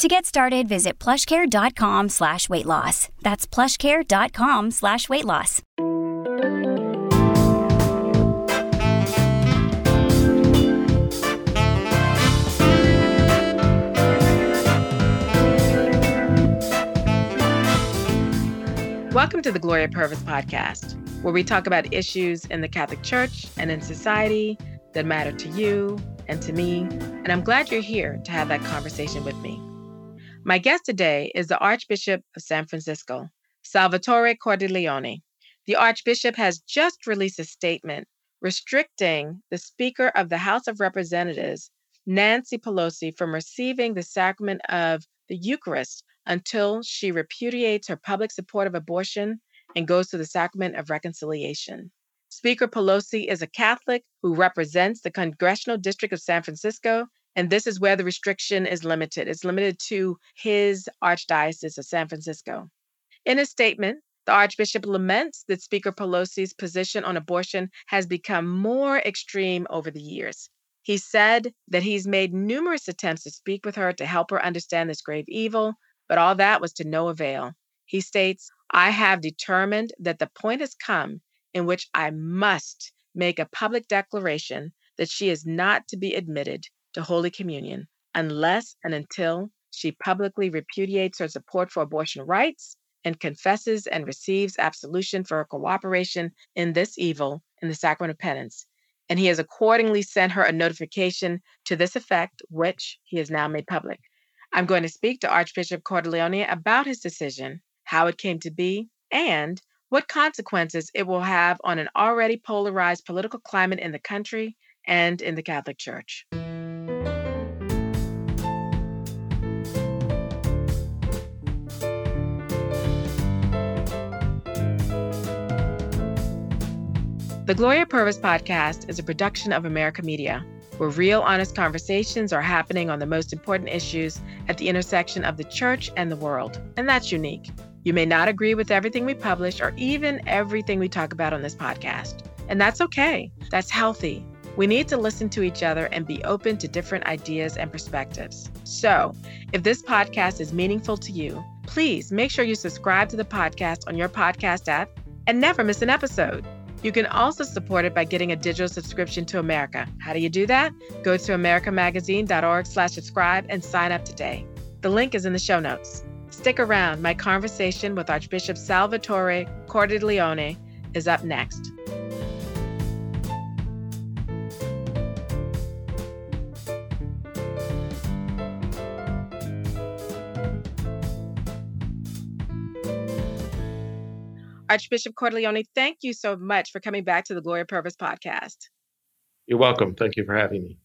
To get started, visit plushcare.com slash weight loss. That's plushcare.com slash weight loss. Welcome to the Gloria Purvis podcast, where we talk about issues in the Catholic Church and in society that matter to you and to me. And I'm glad you're here to have that conversation with me. My guest today is the Archbishop of San Francisco, Salvatore Cordileone. The Archbishop has just released a statement restricting the Speaker of the House of Representatives, Nancy Pelosi, from receiving the sacrament of the Eucharist until she repudiates her public support of abortion and goes to the sacrament of reconciliation. Speaker Pelosi is a Catholic who represents the Congressional District of San Francisco and this is where the restriction is limited. It's limited to his Archdiocese of San Francisco. In a statement, the Archbishop laments that Speaker Pelosi's position on abortion has become more extreme over the years. He said that he's made numerous attempts to speak with her to help her understand this grave evil, but all that was to no avail. He states, I have determined that the point has come in which I must make a public declaration that she is not to be admitted to Holy Communion unless and until she publicly repudiates her support for abortion rights and confesses and receives absolution for her cooperation in this evil in the sacrament of penance. And he has accordingly sent her a notification to this effect, which he has now made public. I'm going to speak to Archbishop Cordileone about his decision, how it came to be, and what consequences it will have on an already polarized political climate in the country and in the Catholic Church. The Gloria Purvis podcast is a production of America Media, where real, honest conversations are happening on the most important issues at the intersection of the church and the world. And that's unique. You may not agree with everything we publish or even everything we talk about on this podcast. And that's okay. That's healthy. We need to listen to each other and be open to different ideas and perspectives. So, if this podcast is meaningful to you, please make sure you subscribe to the podcast on your podcast app and never miss an episode. You can also support it by getting a digital subscription to America. How do you do that? Go to americamagazine.org slash subscribe and sign up today. The link is in the show notes. Stick around. My conversation with Archbishop Salvatore Cordileone is up next. Archbishop Cordileone, thank you so much for coming back to the Gloria Purvis podcast. You're welcome. Thank you for having me.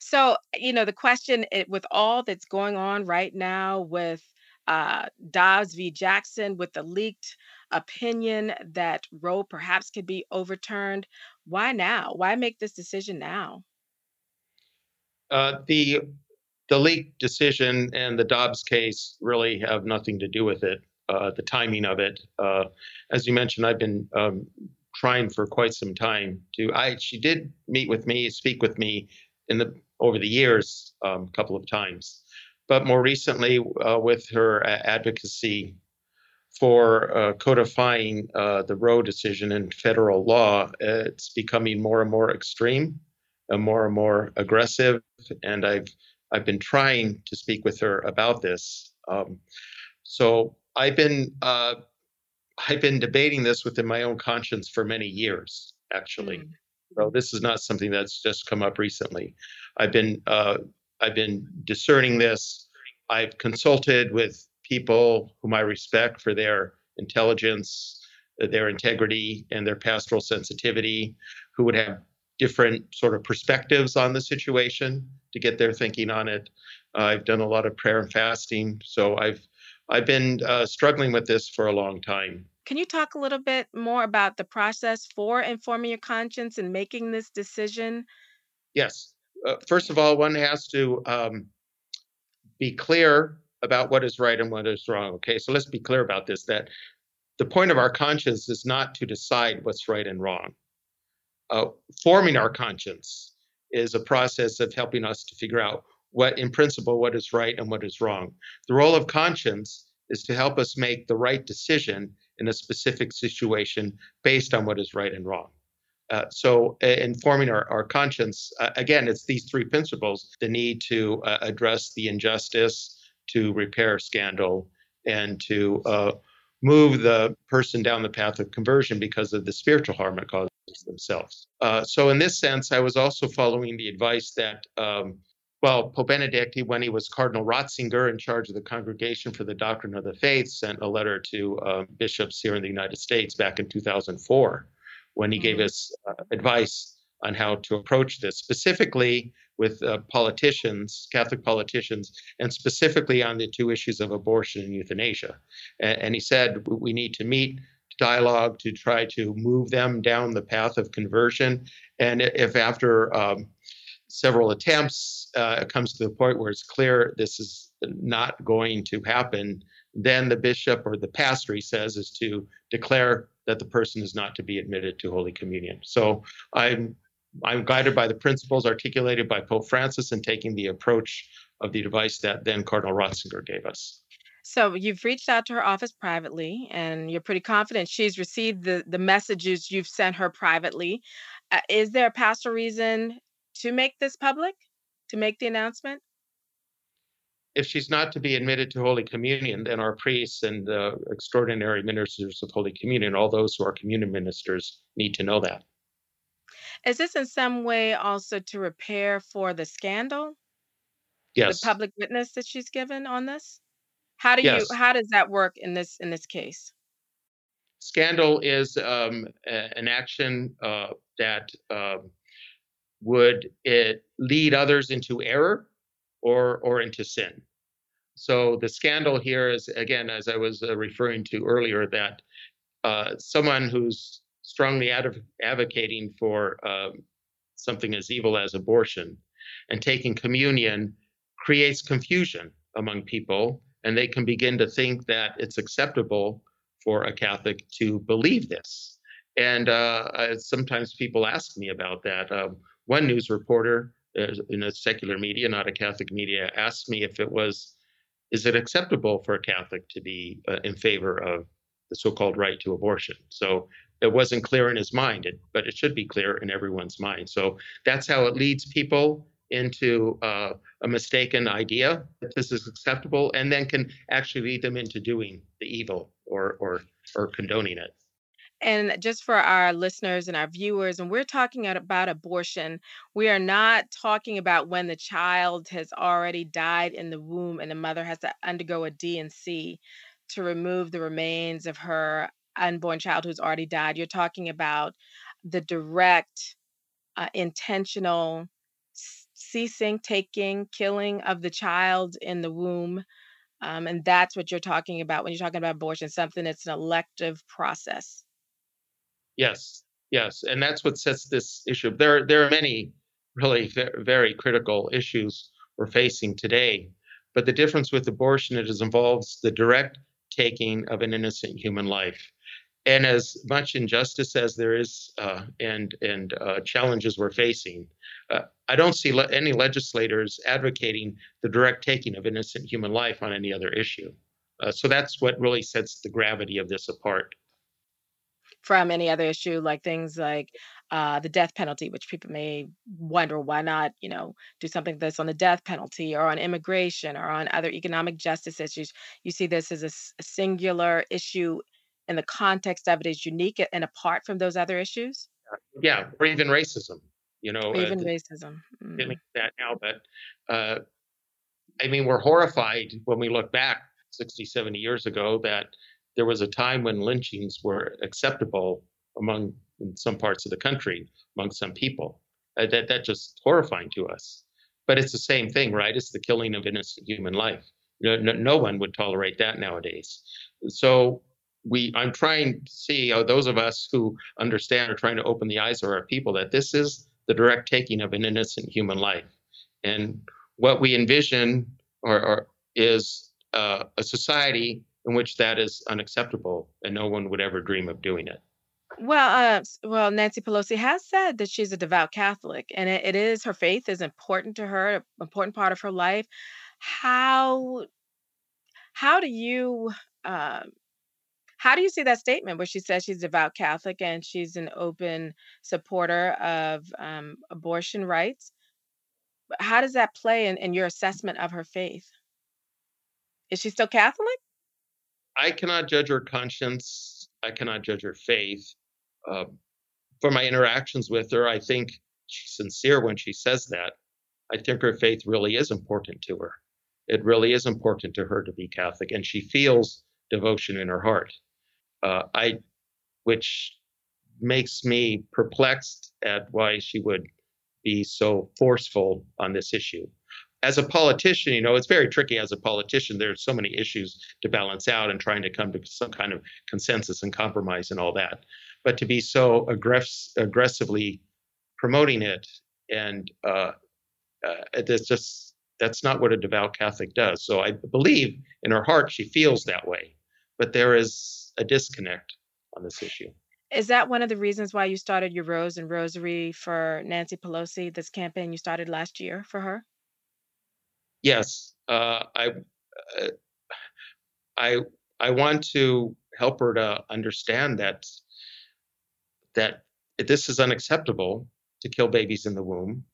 So, you know, the question it, with all that's going on right now with uh, Dobbs v. Jackson, with the leaked opinion that Roe perhaps could be overturned, why now? Why make this decision now? Uh, the the leaked decision and the Dobbs case really have nothing to do with it the timing of it. Uh, as you mentioned, I've been um, trying for quite some time to. I she did meet with me, speak with me in the over the years um, a couple of times, but more recently uh, with her advocacy for uh, codifying uh, the Roe decision in federal law, it's becoming more and more extreme and more and more aggressive. And I've I've been trying to speak with her about this. Um, so I've been uh, I've been debating this within my own conscience for many years, actually. Mm. So this is not something that's just come up recently. I've been uh, I've been discerning this. I've consulted with people whom I respect for their intelligence, their integrity, and their pastoral sensitivity, who would have different sort of perspectives on the situation to get their thinking on it. Uh, I've done a lot of prayer and fasting, so I've I've been uh, struggling with this for a long time, Can you talk a little bit more about the process for informing your conscience and making this decision? Yes. Uh, first of all, one has to um, be clear about what is right and what is wrong. Okay, so let's be clear about this that the point of our conscience is not to decide what's right and wrong. Uh, forming our conscience is a process of helping us to figure out what, in principle, what is right and what is wrong. The role of conscience is to help us make the right decision in a specific situation based on what is right and wrong. Uh, so, uh, informing our, our conscience, uh, again, it's these three principles the need to uh, address the injustice, to repair scandal, and to uh, move the person down the path of conversion because of the spiritual harm it causes themselves. So, in this sense, I was also following the advice that. Um, well, Pope Benedict, when he was Cardinal Ratzinger in charge of the Congregation for the Doctrine of the Faith, sent a letter to uh, bishops here in the United States back in 2004 when he gave mm-hmm. us uh, advice on how to approach this, specifically with uh, politicians, Catholic politicians, and specifically on the two issues of abortion and euthanasia. And, and he said we need to meet dialogue to try to move them down the path of conversion. And if after um, several attempts, uh, it comes to the point where it's clear this is not going to happen, then the bishop or the pastor, he says, is to declare that the person is not to be admitted to Holy Communion. So I'm I'm guided by the principles articulated by Pope Francis and taking the approach of the advice that then Cardinal Ratzinger gave us. So you've reached out to her office privately, and you're pretty confident she's received the the messages you've sent her privately. Uh, is there a pastoral reason to make this public, to make the announcement? If she's not to be admitted to Holy Communion, then our priests and uh, extraordinary ministers of Holy Communion, all those who are communion ministers, need to know that. Is this in some way also to repair for the scandal, Yes. the public witness that she's given on this? How do you how does that work in this in this case? Scandal is um, an action uh, that um, would it lead others into error or or into sin. So the scandal here is again, as I was uh, referring to earlier, that uh, someone who's strongly adv- advocating for um, something as evil as abortion and taking communion creates confusion among people, and they can begin to think that it's acceptable for a Catholic to believe this. And uh, sometimes people ask me about that. Um, one news reporter in a secular media, not a Catholic media, asked me if it was, is it acceptable for a Catholic to be uh, in favor of the so-called right to abortion? So it wasn't clear in his mind, but it should be clear in everyone's mind. So that's how it leads people into uh, a mistaken idea that this is acceptable, and then can actually lead them into doing the evil or or or condoning it. And just for our listeners and our viewers, when we're talking about abortion, we are not talking about when the child has already died in the womb and the mother has to undergo a D&C to remove the remains of her unborn child who's already died. You're talking about the direct, uh, intentional ceasing, taking, killing of the child in the womb. Um, and that's what you're talking about when you're talking about abortion, something that's an elective process. Yes, yes, and that's what sets this issue. There, there are many really very critical issues we're facing today, but the difference with abortion it is involves the direct taking of an innocent human life. And as much injustice as there is, uh, and and uh, challenges we're facing, uh, I don't see le- any legislators advocating the direct taking of innocent human life on any other issue. Uh, so that's what really sets the gravity of this apart from any other issue, like things like uh, the death penalty, which people may wonder why not, you know, do something that's on the death penalty or on immigration or on other economic justice issues. You see this as a, a singular issue and the context of it is unique and apart from those other issues? Yeah, or even racism. You know, or even uh, racism. Mm. That now, but uh, I mean, we're horrified when we look back 60, 70 years ago that there was a time when lynchings were acceptable among in some parts of the country among some people. Uh, that that just horrifying to us. But it's the same thing, right? It's the killing of innocent human life. No, no, no one would tolerate that nowadays. So we I'm trying to see uh, those of us who understand are trying to open the eyes of our people that this is the direct taking of an innocent human life, and what we envision or, or is uh, a society in which that is unacceptable, and no one would ever dream of doing it. Well, uh, well, Nancy Pelosi has said that she's a devout Catholic, and it, it is her faith is important to her, an important part of her life. How how do you um, how do you see that statement where she says she's a devout Catholic and she's an open supporter of um, abortion rights? How does that play in, in your assessment of her faith? Is she still Catholic? I cannot judge her conscience. I cannot judge her faith. Uh, for my interactions with her, I think she's sincere when she says that. I think her faith really is important to her. It really is important to her to be Catholic, and she feels devotion in her heart uh, I, which makes me perplexed at why she would be so forceful on this issue. As a politician, you know, it's very tricky as a politician. There's so many issues to balance out and trying to come to some kind of consensus and compromise and all that. But to be so aggress- aggressively promoting it and uh, uh, just that's not what a devout Catholic does. So I believe in her heart she feels that way, but there is a disconnect on this issue. Is that one of the reasons why you started your Rose and Rosary for Nancy Pelosi, this campaign you started last year for her? Yes, uh, I, uh, I, I want to help her to understand that that this is unacceptable to kill babies in the womb,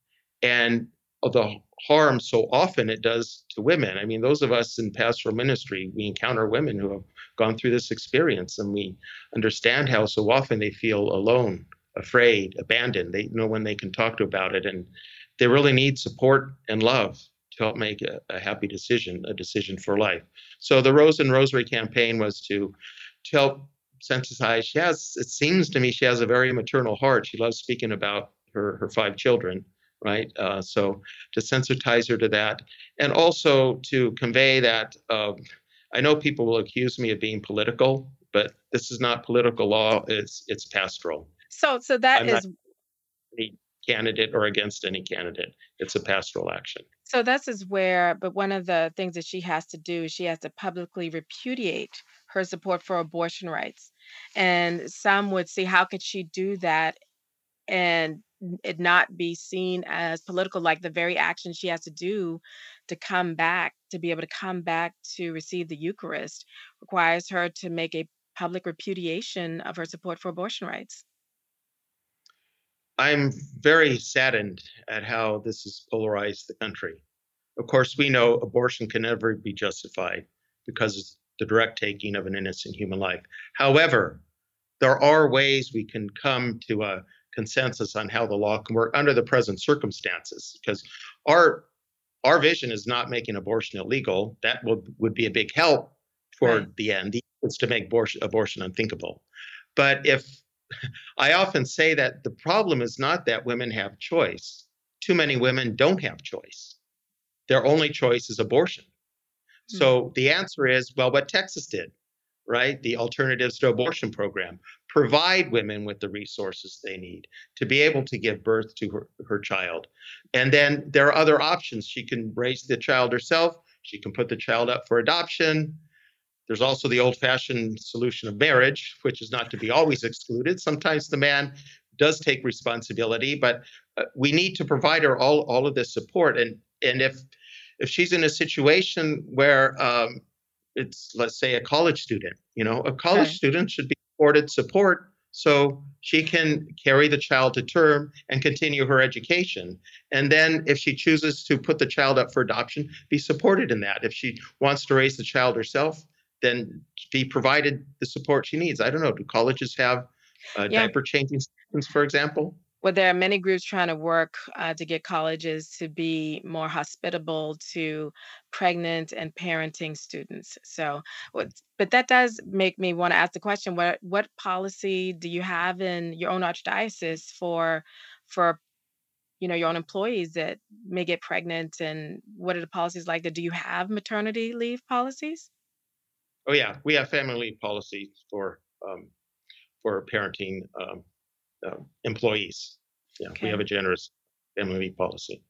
and the harm so often it does to women. I mean, those of us in pastoral ministry, we encounter women who have gone through this experience and we understand how so often they feel alone, afraid, abandoned. They know when they can talk to about it and they really need support and love to help make a, a happy decision, a decision for life. So the Rose and Rosary campaign was to, to help sensitize. She has, it seems to me, she has a very maternal heart. She loves speaking about her, her five children right? Uh, so to sensitize her to that, and also to convey that um, I know people will accuse me of being political, but this is not political law. It's it's pastoral. So so that I'm is candidate or against any candidate. It's a pastoral action. So this is where, but one of the things that she has to do she has to publicly repudiate her support for abortion rights. And some would see how could she do that and it not be seen as political like the very action she has to do to come back to be able to come back to receive the eucharist requires her to make a public repudiation of her support for abortion rights i'm very saddened at how this has polarized the country. Of course we know abortion can never be justified because it's the direct taking of an innocent human life. However there are ways we can come to a consensus on how the law can work under the present circumstances because our our vision is not making abortion illegal. That would, would be a big help toward right. the end it's to make abortion, abortion unthinkable. But if i often say that the problem is not that women have choice too many women don't have choice their only choice is abortion mm-hmm. so the answer is well what texas did right the alternatives to abortion program provide women with the resources they need to be able to give birth to her, her child. And then there are other options. She can raise the child herself, she can put the child up for adoption. There's also the old fashioned solution of marriage, which is not to be always excluded. Sometimes the man does take responsibility, but uh, we need to provide her all, all of this support. And, and if, if she's in a situation where um, it's, let's say, a college student, you know, a college student should be afforded support so she can carry the child to term and continue her education. And then, if she chooses to put the child up for adoption, be supported in that. If she wants to raise the child herself, then be provided the support she needs. I don't know. Do colleges have uh, yeah. diaper changing systems, for example? well, there are many groups trying to work uh, to get colleges to be more hospitable to pregnant and parenting students. So, but that does make me want to ask the question: what what policy do you have in your own archdiocese for for you know your own employees that may get pregnant, and what are the policies like? That do you have maternity leave policies? Oh yeah, we have family leave policy for um, for parenting um, uh, employees. Yeah, okay. we have a generous family leave policy.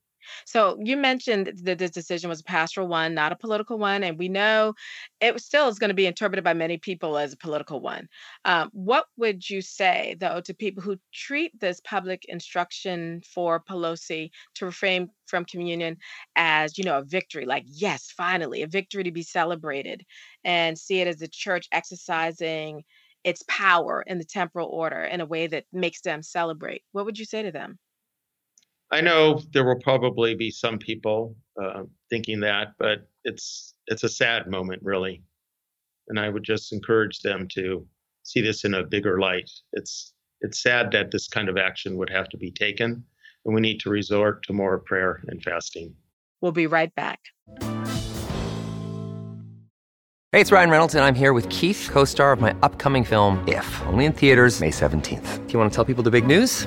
So you mentioned that this decision was a pastoral one, not a political one, and we know it still is going to be interpreted by many people as a political one. Um, what would you say, though, to people who treat this public instruction for Pelosi to refrain from communion as, you know, a victory, like yes, finally, a victory to be celebrated, and see it as the church exercising its power in the temporal order in a way that makes them celebrate? What would you say to them? I know there will probably be some people uh, thinking that, but it's it's a sad moment, really, and I would just encourage them to see this in a bigger light. It's it's sad that this kind of action would have to be taken, and we need to resort to more prayer and fasting. We'll be right back. Hey, it's Ryan Reynolds, and I'm here with Keith, co-star of my upcoming film If, only in theaters May 17th. Do you want to tell people the big news?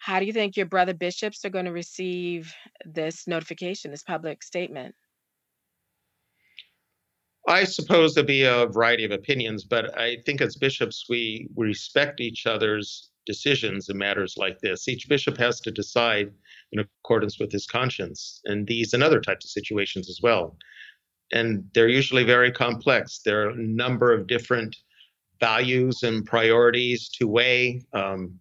how do you think your brother bishops are going to receive this notification, this public statement? I suppose there'll be a variety of opinions, but I think as bishops, we, respect each other's decisions in matters like this. Each bishop has to decide in accordance with his conscience, and these and other types of situations as well. And they're usually very complex. There are a number of different values and priorities to weigh. Um,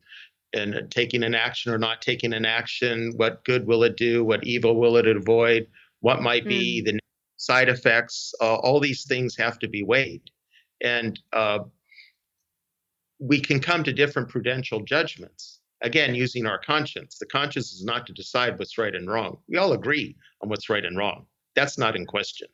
and taking an action or not taking an action what good will it do what evil will it avoid what might be mm. the side effects uh, all these things have to be weighed. And uh, we can come to different prudential judgments again using our conscience. The conscience is not to decide what's right and wrong. We all agree on what's right and wrong. That's not in question.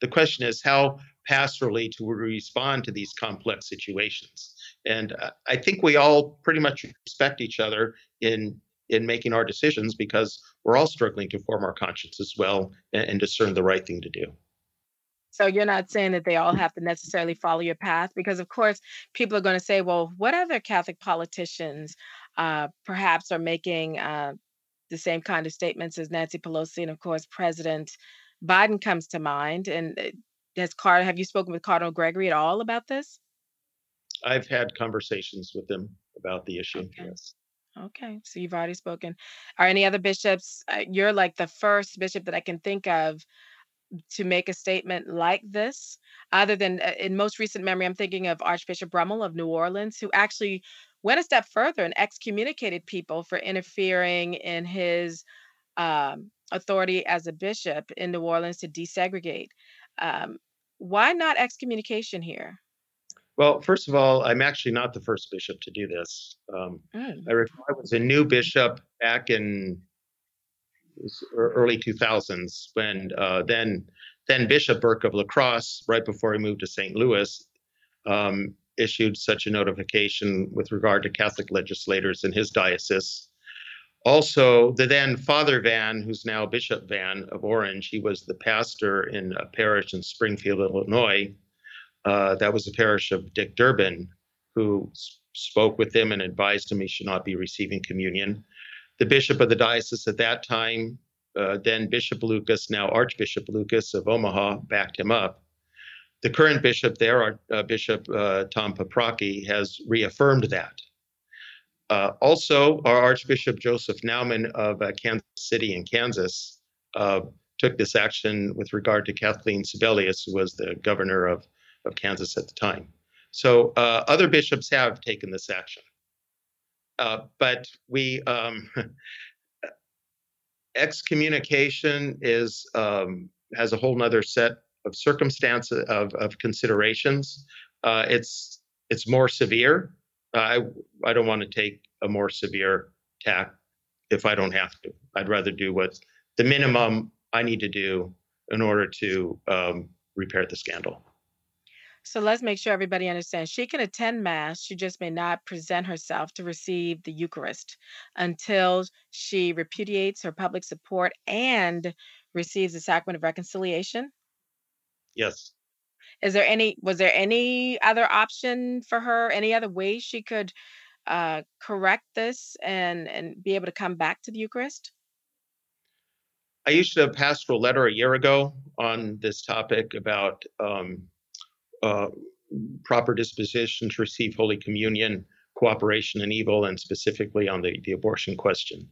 The question is how pastorally to respond to these complex situations. And uh, I think we all pretty much respect each other in in making our decisions because we're all struggling to form our conscience as well and, and discern the right thing to do. So you're not saying that they all have to necessarily follow your path because, of course, people are going to say, "Well, what other Catholic politicians uh, perhaps are making uh, the same kind of statements as Nancy Pelosi and, of course, President Biden comes to mind?" And uh, has Carter have you spoken with Cardinal Gregory at all about this? I've had conversations with them about the issue. Okay. Yes. Okay, so you've already spoken. Are any other bishops? Uh, you're like the first bishop that I can think of to make a statement like this. Other than uh, in most recent memory, I'm thinking of Archbishop Rummel of New Orleans, who actually went a step further and excommunicated people for interfering in his um, authority as a bishop in New Orleans to desegregate. Um, why not excommunication here? Well, first of all, I'm actually not the first bishop to do this. Um, mm. I recall I was a new bishop back in early 2000s when uh, then then Bishop Burke of La Crosse, right before he moved to St. Louis, um, issued such a notification with regard to Catholic legislators in his diocese also, the then Father Vann, who's now Bishop Vann of Orange, he was the pastor in a parish in Springfield, Illinois. Uh, that was the parish of Dick Durbin, who spoke with him and advised him he should not be receiving communion. The bishop of the diocese at that time, uh, then Bishop Lucas, now Archbishop Lucas of Omaha, backed him up. The current bishop there, uh, Bishop uh, Tom Paprocki, has reaffirmed that. Uh, also, our Archbishop Joseph Naumann of Kansas City in Kansas took this action with regard to Kathleen Sebelius, who was the governor of, of Kansas at the time. So uh, other bishops have taken this action. Uh, but we, um, excommunication is, um, has a whole nother set of circumstances, of, of considerations. Uh, it's, it's more severe I I don't want to take a more severe tack if I don't have to. I'd rather do what's the minimum I need to do in order to um, repair the scandal. So let's make sure everybody understands. She can attend Mass, she just may not present herself to receive the Eucharist until she repudiates her public support and receives the sacrament of reconciliation. Yes. Is there any, was there any other option for her, any other way she could uh, correct this and, and be able to come back to the Eucharist? I issued a pastoral letter a year ago on this topic about um, uh, proper disposition to receive Holy Communion, cooperation in evil, and specifically on the, the abortion question.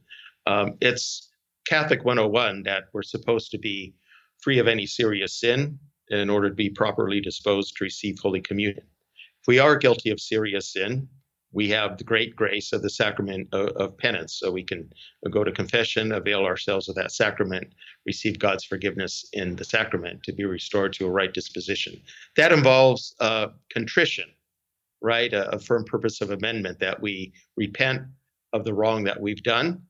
Um, it's Catholic 101 that we're supposed to be free of any serious sin in order to be properly disposed to receive Holy Communion. If we are guilty of serious sin, we have the great grace of the sacrament of, of, penance. So we can go to confession, avail ourselves of that sacrament, receive God's forgiveness in the sacrament to be restored to a right disposition. That involves uh, contrition, right? A, a, firm purpose of amendment that we repent of the wrong that we've done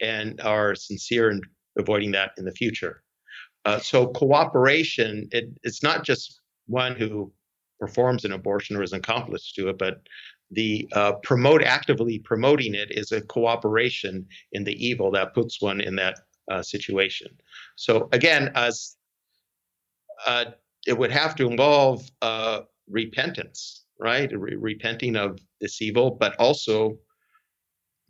and are sincere in avoiding that in the future. Uh, so cooperation, it, it's not just one who performs an abortion or is accomplice to it, but the uh, promote actively promoting it is a cooperation in the evil that puts one in that uh, situation. So again, as uh, it would have to involve uh, repentance, right? Re- repenting of this evil, but also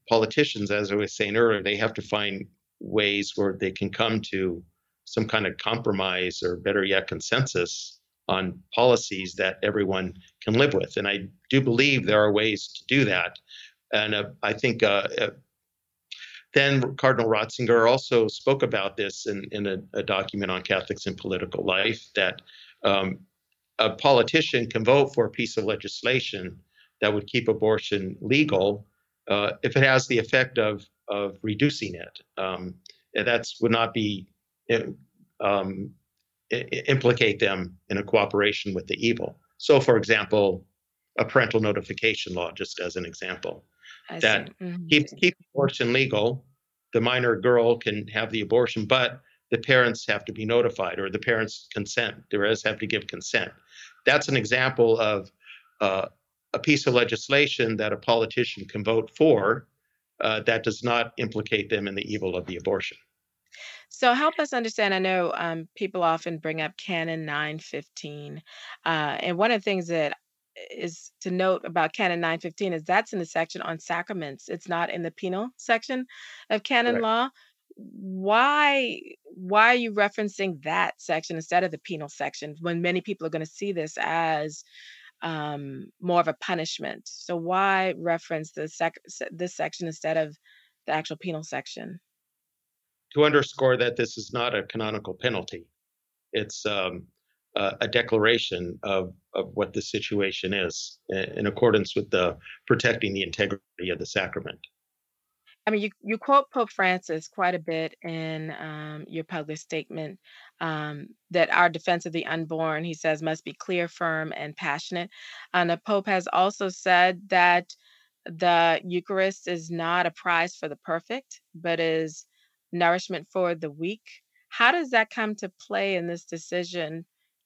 politicians, as I was saying earlier, they have to find ways where they can come to some kind of compromise or better yet consensus on policies that everyone can live with. And I do believe there are ways to do that. And uh, I think uh, uh, then Cardinal Ratzinger also spoke about this in, in a, a document on Catholics in political life that um, a politician can vote for a piece of legislation that would keep abortion legal uh, if it has the effect of of reducing it. Um, that would not be um, implicate them in a cooperation with the evil. So, for example, a parental notification law, just as an example, I that mm-hmm. keeps keep abortion legal. The minor girl can have the abortion, but the parents have to be notified, or the parents consent. The parents have to give consent. That's an example of uh, a piece of legislation that a politician can vote for uh, that does not implicate them in the evil of the abortion. So help us understand. I know um, people often bring up Canon 915. Uh, and one of the things that is to note about Canon 915 is that's in the section on sacraments. It's not in the penal section of canon law. Why why are you referencing that section instead of the penal section when many people are going to see this as um, more of a punishment? So why reference the sec- this section instead of the actual penal section? To underscore that this is not a canonical penalty. It's um, uh, a declaration of, of what the situation is in accordance with the protecting the integrity of the sacrament. I mean, you, you quote Pope Francis quite a bit in um, your public statement um, that our defense of the unborn, he says, must be clear, firm, and passionate. And the Pope has also said that the Eucharist is not a prize for the perfect, but is nourishment for the weak. How does that come to play in this decision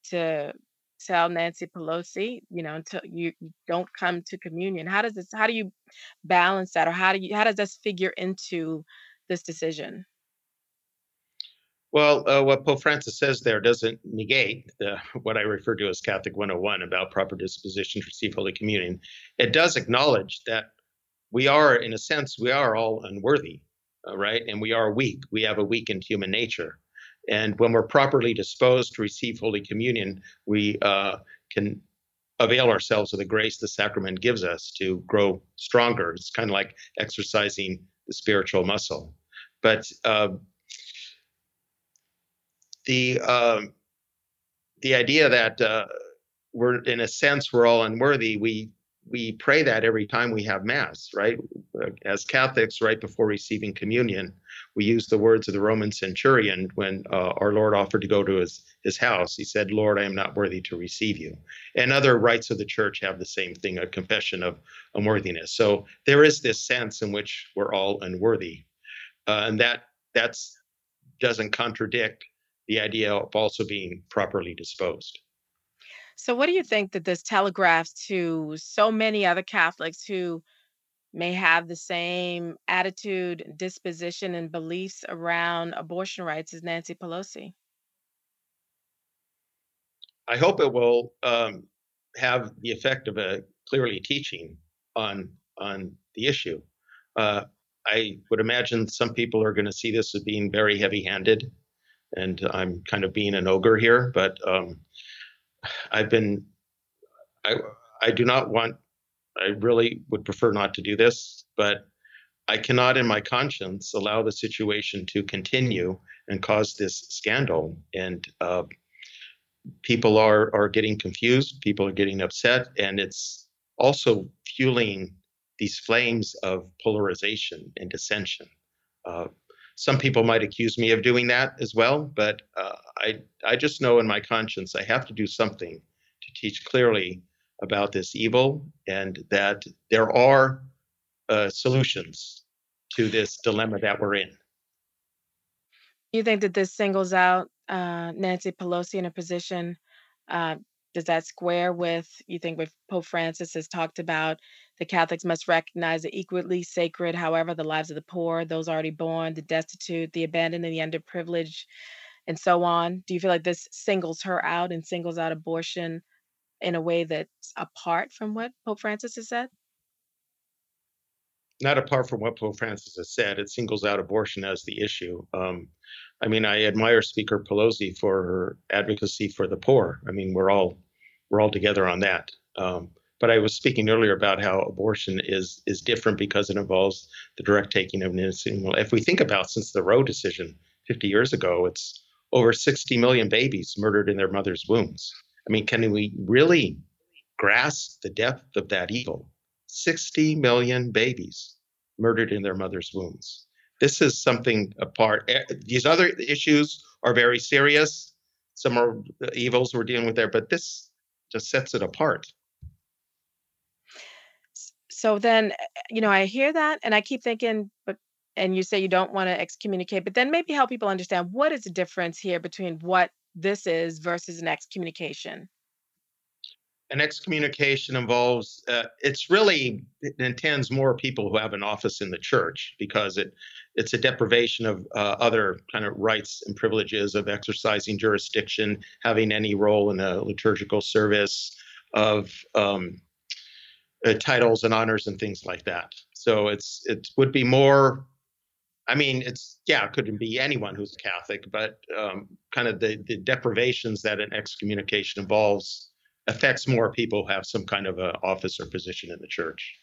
to tell Nancy Pelosi, you know, until you don't come to communion? How does this how do you balance that or how do you how does this figure into this decision? Well, uh, what Pope Francis says there doesn't negate the, what I refer to as Catholic 101 about proper disposition to receive Holy Communion. It does acknowledge that we are, in a sense, we are all unworthy right? And we are weak. We have a weakened human nature. And when we're properly disposed to receive Holy Communion, we uh, can avail ourselves of the grace the sacrament gives us to grow stronger. It's kind of like exercising the spiritual muscle. But uh, the uh, the idea that uh, we're in a sense we're all unworthy, we we pray that every time we have mass, right? As Catholics, right before receiving communion, we use the words of the Roman centurion when uh, our Lord offered to go to his, his house. He said, Lord, I am not worthy to receive you. And other rites of the church have the same thing, a confession of unworthiness. So there is this sense in which we're all unworthy. Uh, and that that's doesn't contradict the idea of also being properly disposed. So, what do you think that this telegraphs to so many other Catholics who may have the same attitude, disposition, and beliefs around abortion rights as Nancy Pelosi? I hope it will um, have the effect of a clearly teaching on on the issue. Uh, I would imagine some people are going to see this as being very heavy-handed, and I'm kind of being an ogre here. But um, I've been, I I do not want. I really would prefer not to do this, but I cannot, in my conscience, allow the situation to continue and cause this scandal. And uh, people are are getting confused, people are getting upset, and it's also fueling these flames of polarization and dissension. Uh, some people might accuse me of doing that as well, but uh, I I just know in my conscience I have to do something to teach clearly about this evil and that there are uh, solutions to this dilemma that we're in. You think that this singles out uh, Nancy Pelosi in a position? Uh, does that square with you think what Pope Francis has talked about? The Catholics must recognize the equally sacred, however, the lives of the poor, those already born, the destitute, the abandoned, and the underprivileged, and so on. Do you feel like this singles her out and singles out abortion in a way that's apart from what Pope Francis has said? Not apart from what Pope Francis has said, it singles out abortion as the issue. Um, I mean, I admire Speaker Pelosi for her advocacy for the poor. I mean, we're all we're all together on that. Um, but I was speaking earlier about how abortion is is different because it involves the direct taking of an innocent. Well, if we think about since the Roe decision 50 years ago, it's over 60 million babies murdered in their mother's wombs. I mean, can we really grasp the depth of that evil? 60 million babies murdered in their mother's wombs. This is something apart. Eh, these other issues are very serious. Some are evils we're dealing with there, but this just sets it apart. So then, eh, you know, I hear that and I keep thinking, but and you say you don't want to excommunicate, but then maybe help people understand what is the difference here between what this is versus an excommunication an excommunication involves uh, it's really it intends more people who have an office in the church because it it's a deprivation of uh, other kind of rights and privileges of exercising jurisdiction having any role in a liturgical service of um, uh, titles and honors and things like that. So it's it would be more I mean, it's yeah, it couldn't be anyone who's Catholic, but um, kind of the the deprivations that an excommunication involves affects more people who have some kind of a office or position in the church.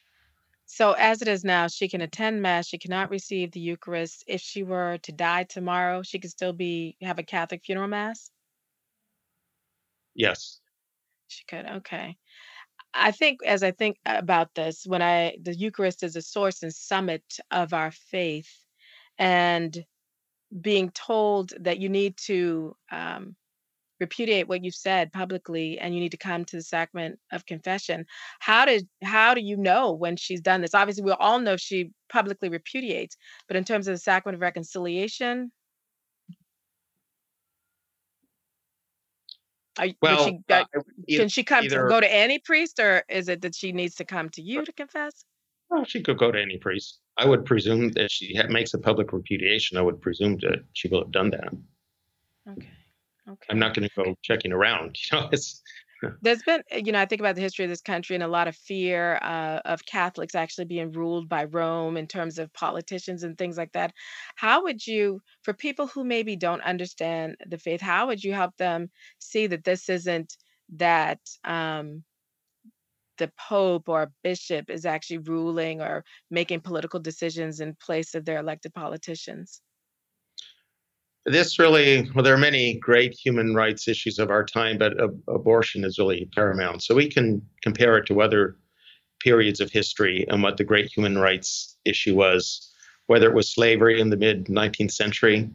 So, as it is now, she can attend Mass. She cannot receive the Eucharist. If she were to die tomorrow, she could still be have a Catholic funeral Mass. Yes. She could. Okay. I think as I think about this, when I the Eucharist is a source and summit of our faith, and being told that you need to um, repudiate what you've said publicly and you need to come to the sacrament of confession how did how do you know when she's done this? Obviously we all know she publicly repudiates but in terms of the sacrament of reconciliation? Are, well, she, uh, can she come either, to go to any priest or is it that she needs to come to you to confess? Well she could go to any priest. I would presume that she makes a public repudiation. I would presume that she will have done that. Okay Okay. I'm not going to go checking around. You know, it's There's been, eh, you know, I think about the history of this country and a lot of fear uh, of Catholics actually being ruled by Rome in terms of politicians and things like that. How would you, for people who maybe don't understand the faith, how would you help them see that this isn't that um, the Pope or bishop is actually ruling or making political decisions in place of their elected politicians? This really well there are many great human rights issues of our time but abortion is really paramount. So we can compare it to other periods of history and what the great human rights issue was whether it was slavery in the mid 19th century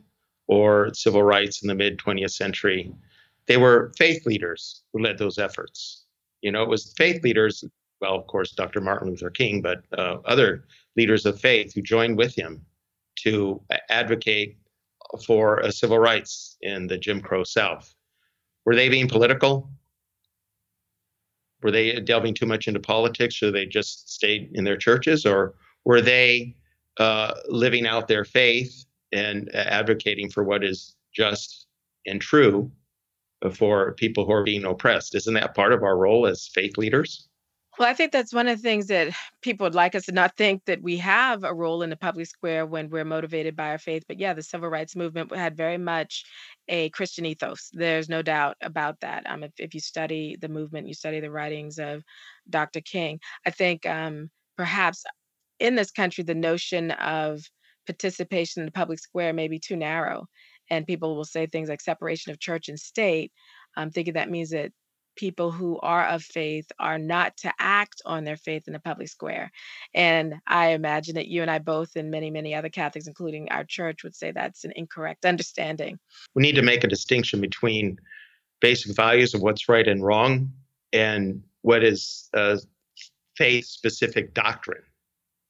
or civil rights in the mid 20th century. They were faith leaders who led those efforts. You know it was faith leaders well of course dr martin luther king but uh, other leaders of faith who joined with him to advocate for uh, civil rights in the Jim Crow South. Were they being political? Were they delving too much into politics, or they just stayed in their churches, or were they uh, living out their faith and advocating for what is just and true for people who are being oppressed? Isn't that part of our role as faith leaders? Well, I think that's one of the things that people would like us to not think that we have a role in the public square when we're motivated by our faith. But yeah, the civil rights movement had very much a Christian ethos. There's no doubt about that. Um, if, if you study the movement, you study the writings of Dr. King, I think um, perhaps in this country, the notion of participation in the public square may be too narrow. And people will say things like separation of church and state. I'm thinking that means that people who are of faith are not to act on their faith in the public square. And I imagine that you and I both, and many, many other Catholics, including our church, would say that's an incorrect understanding. We need to make a distinction between basic values of what's right and wrong and what is a faith specific doctrine,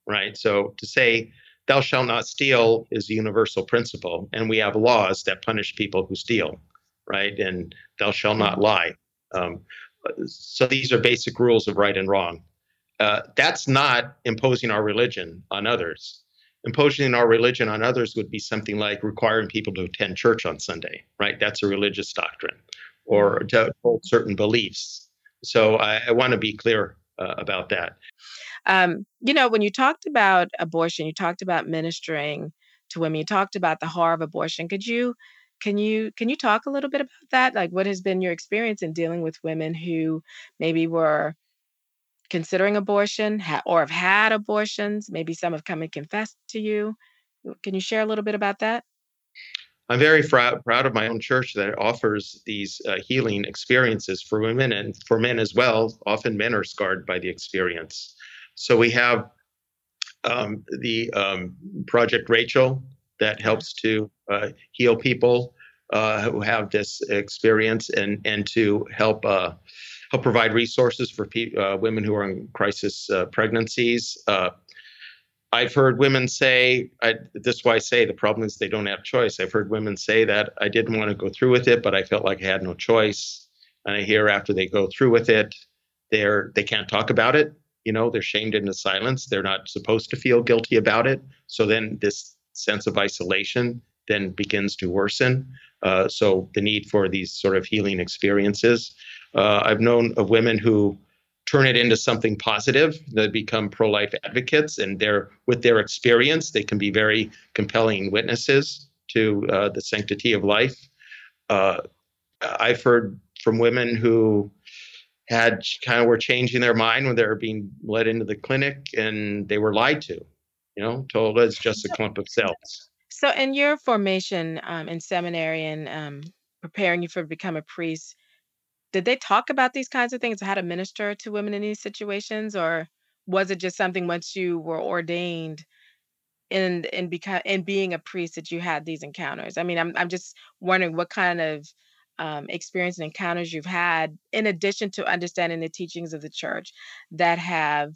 right? So to say, thou shalt not steal is a universal principle, and we have laws that punish people who steal, right? And thou shalt not mm-hmm. lie um, so these are basic rules of right and wrong. Uh, that's not imposing our religion on others. Imposing our religion on others would be something like requiring people to attend church on Sunday, right? That's a religious doctrine, or to hold certain beliefs. So I, I want to be clear uh, about that. Um, you know, when you talked about abortion, you talked about ministering to women, you talked about the horror of abortion. Could you can you can you talk a little bit about that? Like what has been your experience in dealing with women who maybe were considering abortion ha- or have had abortions? Maybe some have come and confessed to you. Can you share a little bit about that? I'm very fr- proud of my own church that offers these uh, healing experiences for women and for men as well. Often men are scarred by the experience. So we have um, the um, Project Rachel, that helps to uh, heal people uh, who have this experience and and to help uh, help provide resources for pe- uh, women who are in crisis uh, pregnancies. Uh, I've heard women say, I, this is why I say the problem is they don't have choice. I've heard women say that I didn't want to go through with it, but I felt like I had no choice. And I hear after they go through with it, they're they can't talk about it. You know, they're shamed into silence. They're not supposed to feel guilty about it. So then this sense of isolation then begins to worsen. Uh, so the need for these sort of healing experiences. Uh, I've known of women who turn it into something positive. They become pro-life advocates, and they're with their experience, they can be very compelling witnesses to uh, the sanctity of life. Uh, I've heard from women who had kind of were changing their mind when they were being led into the clinic, and they were lied to you know, told it's just a clump of cells. So, in your formation um, in seminary and um, preparing you for become a priest, did they talk about these kinds of things, how to minister to women in these situations, or was it just something once you were ordained in in become in being a priest that you had these encounters? I mean, I'm I'm just wondering what kind of um, experience and encounters you've had, in addition to understanding the teachings of the church, that have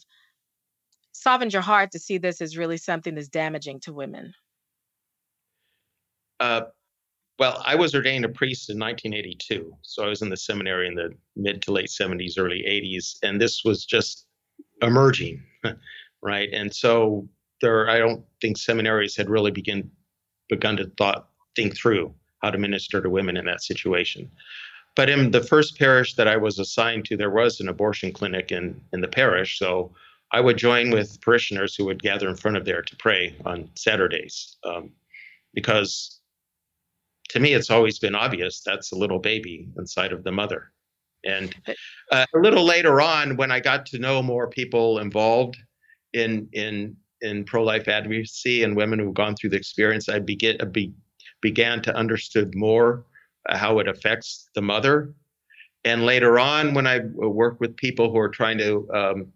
softened your heart to see this as really something that's damaging to women? Uh, well, I was ordained a priest in 1982. So I was in the seminary in the mid to late 70s, early 80s. And this was just emerging, right? And so there, I don't think seminaries had really begin, begun to thought, think through how to minister to women in that situation. But in the first parish that I was assigned to, there was an abortion clinic in, in the parish. So I would join with parishioners who would gather in front of there to pray on Saturdays, um, because to me it's always been obvious that's a little baby inside of the mother. And uh, a little later on, when I got to know more people involved in in in pro-life advocacy and women who've gone through the experience, I begin, be, began to understood more how it affects the mother. And later on, when I work with people who are trying to um,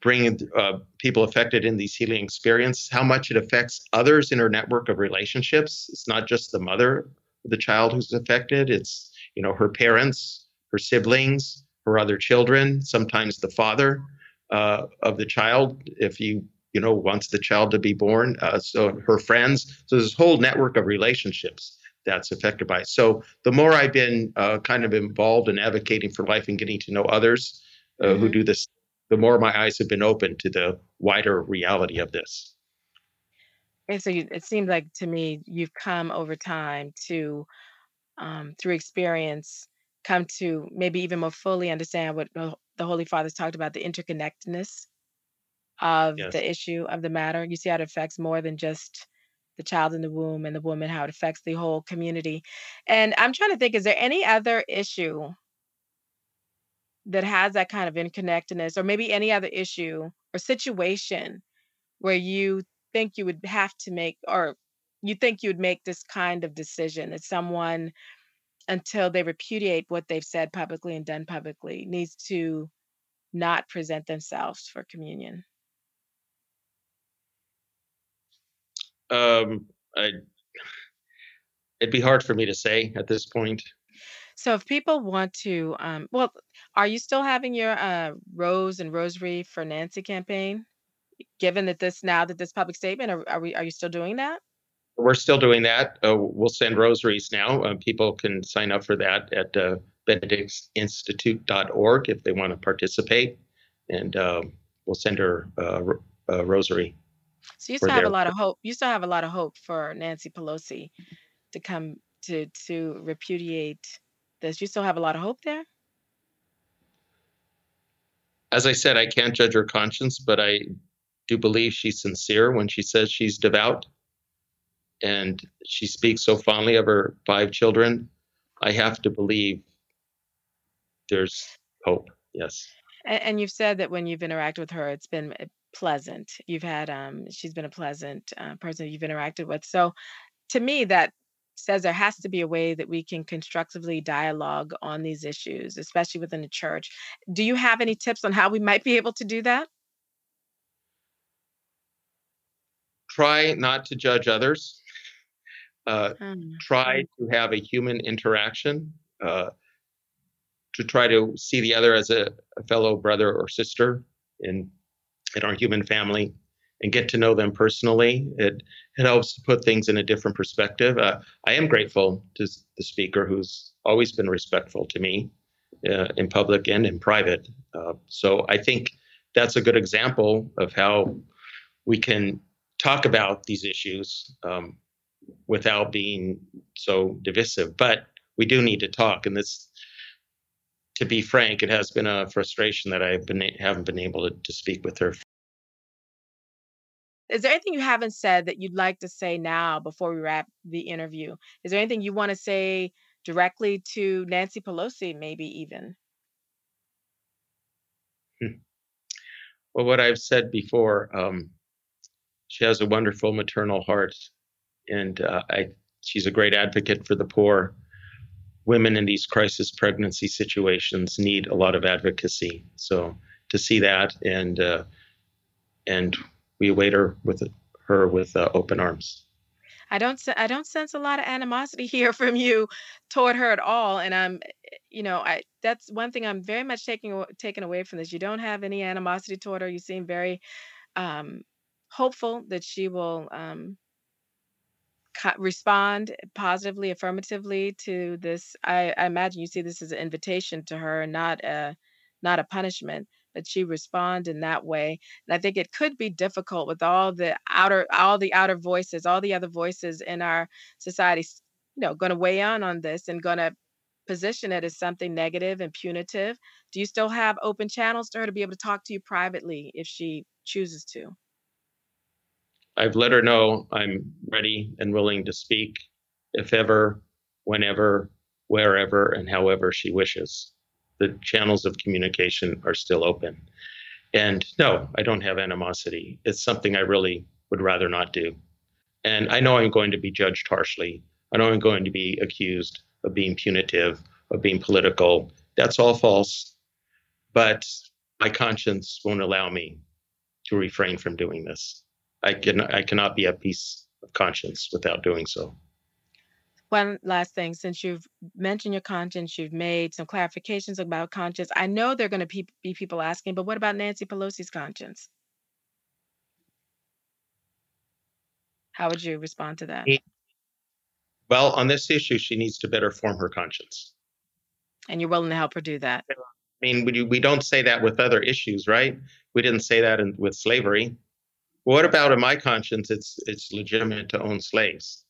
bringing uh, people affected in these healing experiences, how much it affects others in her network of relationships. It's not just the mother the child who's affected, it's you know her parents, her siblings, her other children, sometimes the father uh, of the child, if you you know wants the child to be born, uh, so her friends. So this whole network of relationships that's affected by it. So the more I've been uh, kind of involved in advocating for life and getting to know others uh, mm-hmm. who do this, the more my eyes have been open to the wider reality of this. And so you, it seems like to me you've come over time to, um, through experience, come to maybe even more fully understand what the Holy Father's talked about the interconnectedness of yes. the issue of the matter. You see how it affects more than just the child in the womb and the woman, how it affects the whole community. And I'm trying to think, is there any other issue that has that kind of interconnectedness, or maybe any other issue or situation where you think you would have to make, or you think you would make this kind of decision that someone, until they repudiate what they've said publicly and done publicly, needs to not present themselves for communion? Um, I, it'd be hard for me to say at this point. So if people want to, um, well, are you still having your uh, Rose and Rosary for Nancy campaign? Given that this now that this public statement, are, are we are you still doing that? We're still doing that. Uh, we'll send rosaries now. Uh, people can sign up for that at uh, benedictinstitute.org if they want to participate, and uh, we'll send her uh, a rosary. So you still have a lot of hope. You still have a lot of hope for Nancy Pelosi to come to to repudiate this. You still have a lot of hope there. As I said, I can't judge her conscience, but I do believe she's sincere when she says she's devout, and she speaks so fondly of her five children. I have to believe there's hope. Yes. And, and you've said that when you've interacted with her, it's been pleasant. You've had um she's been a pleasant uh, person you've interacted with. So to me that says there has to be a way that we can constructively dialogue on these issues, especially within the church. Do you have any tips on how we might be able to do that? Try not to judge others. Uh, hmm. Try to have a human interaction. Uh, to try to see the other as a, a fellow brother or sister in in our human family and get to know them personally. It it helps to put things in a different perspective. Uh, I am grateful to the speaker who's always been respectful to me uh, in public and in private. Uh, so I think that's a good example of how we can talk about these issues um, without being so divisive. But we do need to talk, and this. To be frank, it has been a frustration that I've been haven't been able to, to speak with her is there anything you haven't said that you'd like to say now before we wrap the interview? Is there anything you want to say directly to Nancy Pelosi, maybe even? Hmm. Well, what I've said before, um, she has a wonderful maternal heart, and uh, I, she's a great advocate for the poor. Women in these crisis pregnancy situations need a lot of advocacy. So to see that and uh, and we await her with her with uh, open arms. I don't I don't sense a lot of animosity here from you toward her at all, and I'm, you know, I that's one thing I'm very much taking taken away from this. You don't have any animosity toward her. You seem very um, hopeful that she will um, respond positively, affirmatively to this. I, I imagine you see this as an invitation to her, not a not a punishment that she respond in that way. And I think it could be difficult with all the outer all the outer voices, all the other voices in our society, you know, going to weigh on on this and going to position it as something negative and punitive. Do you still have open channels to her to be able to talk to you privately if she chooses to? I've let her know I'm ready and willing to speak if ever, whenever, wherever, and however she wishes the channels of communication are still open. And no, I don't have animosity. It's something I really would rather not do. And I know I'm going to be judged harshly. I know I'm going to be accused of being punitive, of being political. That's all false. But my conscience won't allow me to refrain from doing this. I can I cannot be at peace of conscience without doing so. One last thing, since you've mentioned your conscience, you've made some clarifications about conscience. I know there are going to be people asking, but what about Nancy Pelosi's conscience? How would you respond to that? Well, on this issue, she needs to better form her conscience. And you're willing to help her do that? I mean, we, we don't say that with other issues, right? We didn't say that in, with slavery. What about in my conscience? It's it's legitimate to own slaves.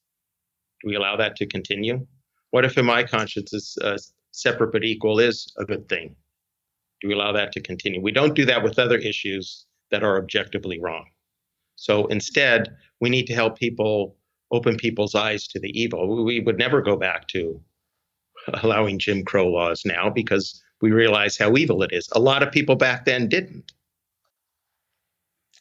Do we allow that to continue? What if in my conscience is uh, separate but equal is a good thing? Do we allow that to continue? We don't do that with other issues that are objectively wrong. So instead, we need to help people open people's eyes to the evil. We would never go back to allowing Jim Crow laws now because we realize how evil it is. A lot of people back then didn't.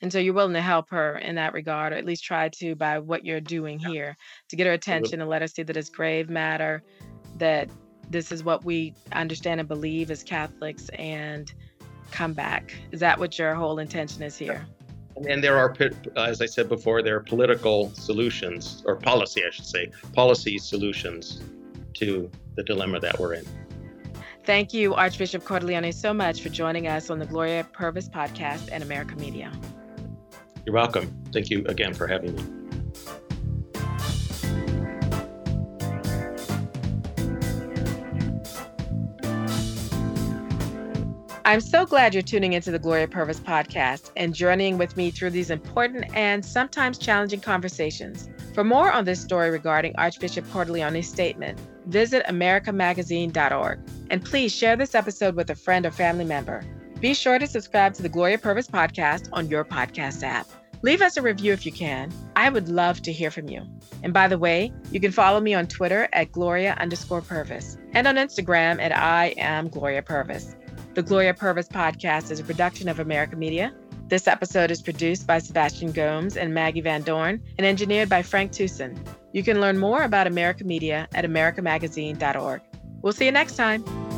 And so you're willing to help her in that regard, or at least try to by what you're doing here to get her attention and let her see that it's grave matter, that this is what we understand and believe as Catholics, and come back. Is that what your whole intention is here? And there are, as I said before, there are political solutions, or policy, I should say, policy solutions to the dilemma that we're in. Thank you, Archbishop Cordileone, so much for joining us on the Gloria Purvis podcast and America Media. You're welcome. Thank you again for having me. I'm so glad you're tuning into the Gloria Purvis podcast and journeying with me through these important and sometimes challenging conversations. For more on this story regarding Archbishop Cordileone's statement, visit americamagazine.org. And please share this episode with a friend or family member. Be sure to subscribe to the Gloria Purvis podcast on your podcast app. Leave us a review if you can. I would love to hear from you. And by the way, you can follow me on Twitter at Gloria underscore Purvis and on Instagram at I am Gloria Purvis. The Gloria Purvis podcast is a production of America Media. This episode is produced by Sebastian Gomes and Maggi Van Dorn and engineered by Frank Tucson. You can learn more about America Media at americamagazine.org. We'll see you next time.